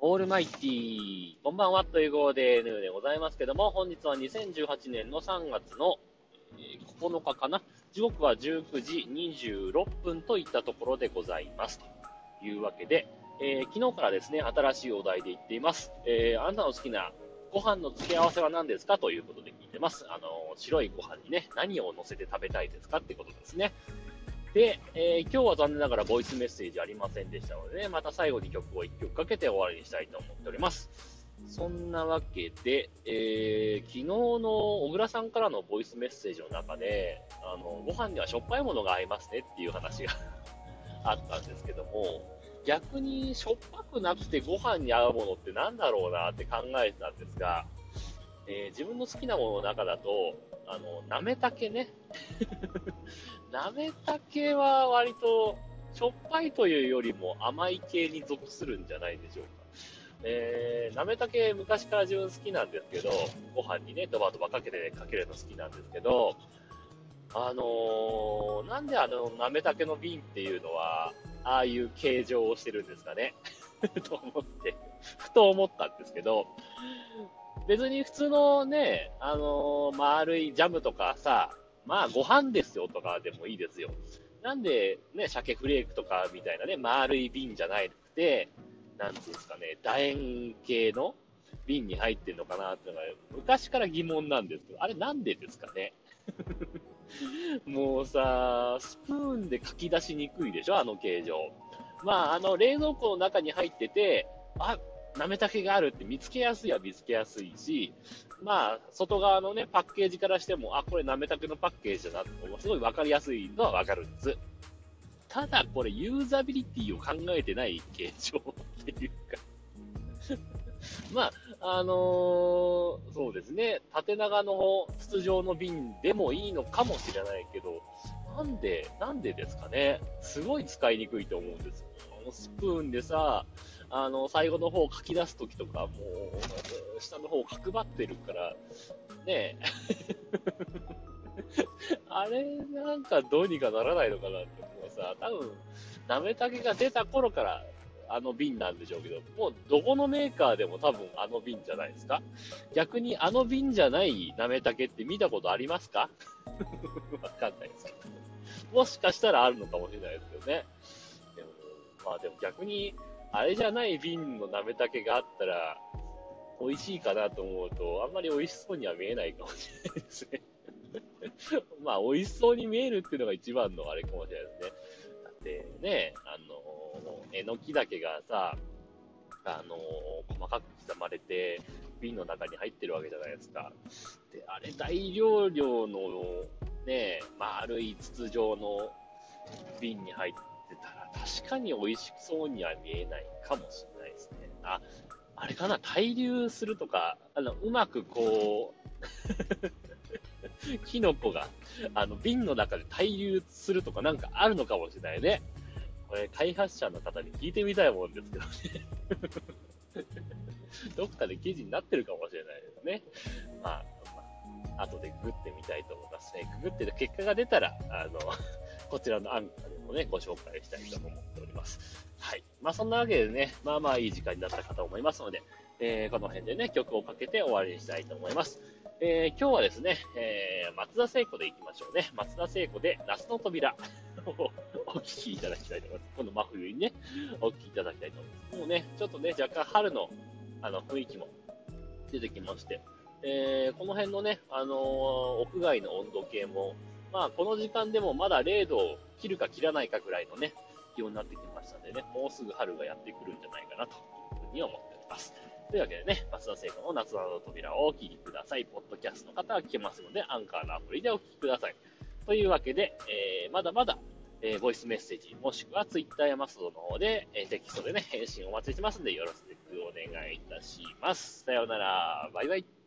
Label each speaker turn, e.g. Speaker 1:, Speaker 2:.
Speaker 1: オールマイティー、こんばんはという号で N でございますけども、本日は2018年の3月のえ9日かな。時刻は19時26分といったところでございます。というわけで、えー昨日からですね、新しいお題で言っています。えーあなたの好きなご飯の付け合わせは何ですか？ということで聞いてます。あの、白いご飯にね、何を乗せて食べたいですか？ってことですね。で、えー今日は残念ながらボイスメッセージありませんでしたのでね、また最後に曲を1曲かけて終わりにしたいと思っております。そんなわけで、えー昨日の小倉さんからのボイスメッセージの中で、あの、ご飯にはしょっぱいものが合いますねっていう話が あったんですけども、逆にしょっぱくなくてご飯に合うものってなんだろうなって考えてたんですが、えー自分の好きなものの中だと、あの、なめたけね。なめたけは割としょっぱいというよりも甘い系に属するんじゃないでしょうか。えー、なめたけ昔から自分好きなんですけど、ご飯にね、ドバドバかけてねかけるの好きなんですけど、あのー、なんであの、なめたけの瓶っていうのは、ああいう形状をしてるんですかね と思って、ふと思ったんですけど、別に普通のね、あのー丸いジャムとかさ、まあご飯ですよとかでもいいですよ。なんでね、鮭フレークとかみたいなね、丸い瓶じゃなくて、なんていうんですかね、楕円形の瓶に入ってるのかなっていうのが、昔から疑問なんですけど、あれなんでですかね？もうさ、スプーンで書き出しにくいでしょ、あの形状。まあ、あの、冷蔵庫の中に入ってて、あ、なめたけがあるって見つけやすいは見つけやすいし、まあ、外側のね、パッケージからしても、あ、これなめたけのパッケージだなって、すごいわかりやすいのはわかるんです。ただ、これ、ユーザビリティを考えてない形状っていうか まあ、あのーそうですね、縦長の筒状の瓶でもいいのかもしれないけど、なんで、なんでですかね。すごい使いにくいと思うんですよ。あのスプーンでさ、あの、最後の方書き出すときとか、もう、下の方角張ってるから、ねえ。あれ、なんかどうにかならないのかなって思うさ、多分、なめたけが出た頃から、あの瓶なんでしょうけど、もうどこのメーカーでも多分あの瓶じゃないですか逆にあの瓶じゃないなめたけって見たことありますか？わかんないですけど。もしかしたらあるのかもしれないですけどね。でも、まあでも逆に、あれじゃない瓶のなめたけがあったら、美味しいかなと思うと、あんまり美味しそうには見えないかもしれないですね。まあ、美味しそうに見えるっていうのが一番のあれかもしれないですね。だってね、あの、えのきだけがさ、あの、細かく刻まれて、瓶の中に入ってるわけじゃないですか。で、あれ大容量のね、丸い筒状の瓶に入って、確かに美味しそうには見えないかもしれないですね。あ、あれかな、滞留するとか、あの、うまくこう、キノコが、あの、瓶の中で滞留するとかなんかあるのかもしれないね。これ、開発者の方に聞いてみたいもんですけどね。どっかで記事になってるかもしれないですね。まあ、まあ、後でググってみたいと思いますね。ググって結果が出たら、あの、こちらのアンカーでもね、ご紹介したいと思っております。はい。まあ、そんなわけでね、まあまあいい時間になったかと思いますので、えーこの辺でね、曲をかけて終わりにしたいと思います。えー今日はですね、えー松田聖子でいきましょうね。松田聖子で夏の扉を お聴きいただきたいと思います。この真冬にね、お聴きいただきたいと思います。もうね、ちょっとね、若干春のあの雰囲気も出てきまして、えーこの辺のね、あのー屋外の温度計も、まあ、この時間でもまだ0度を切るか切らないかぐらいのね、気温になってきましたんでね、もうすぐ春がやってくるんじゃないかなというふうに思っております。というわけでね、松田聖子の夏の扉をお聞きください。ポッドキャストの方は聞けますので、アンカーのアプリでお聞きください。というわけで、えーまだまだ、えーボイスメッセージ、もしくはツイッターやマストの方で、えーテキストでね、返信お待ちしてますんで、よろしくお願いいたします。さようなら。バイバイ。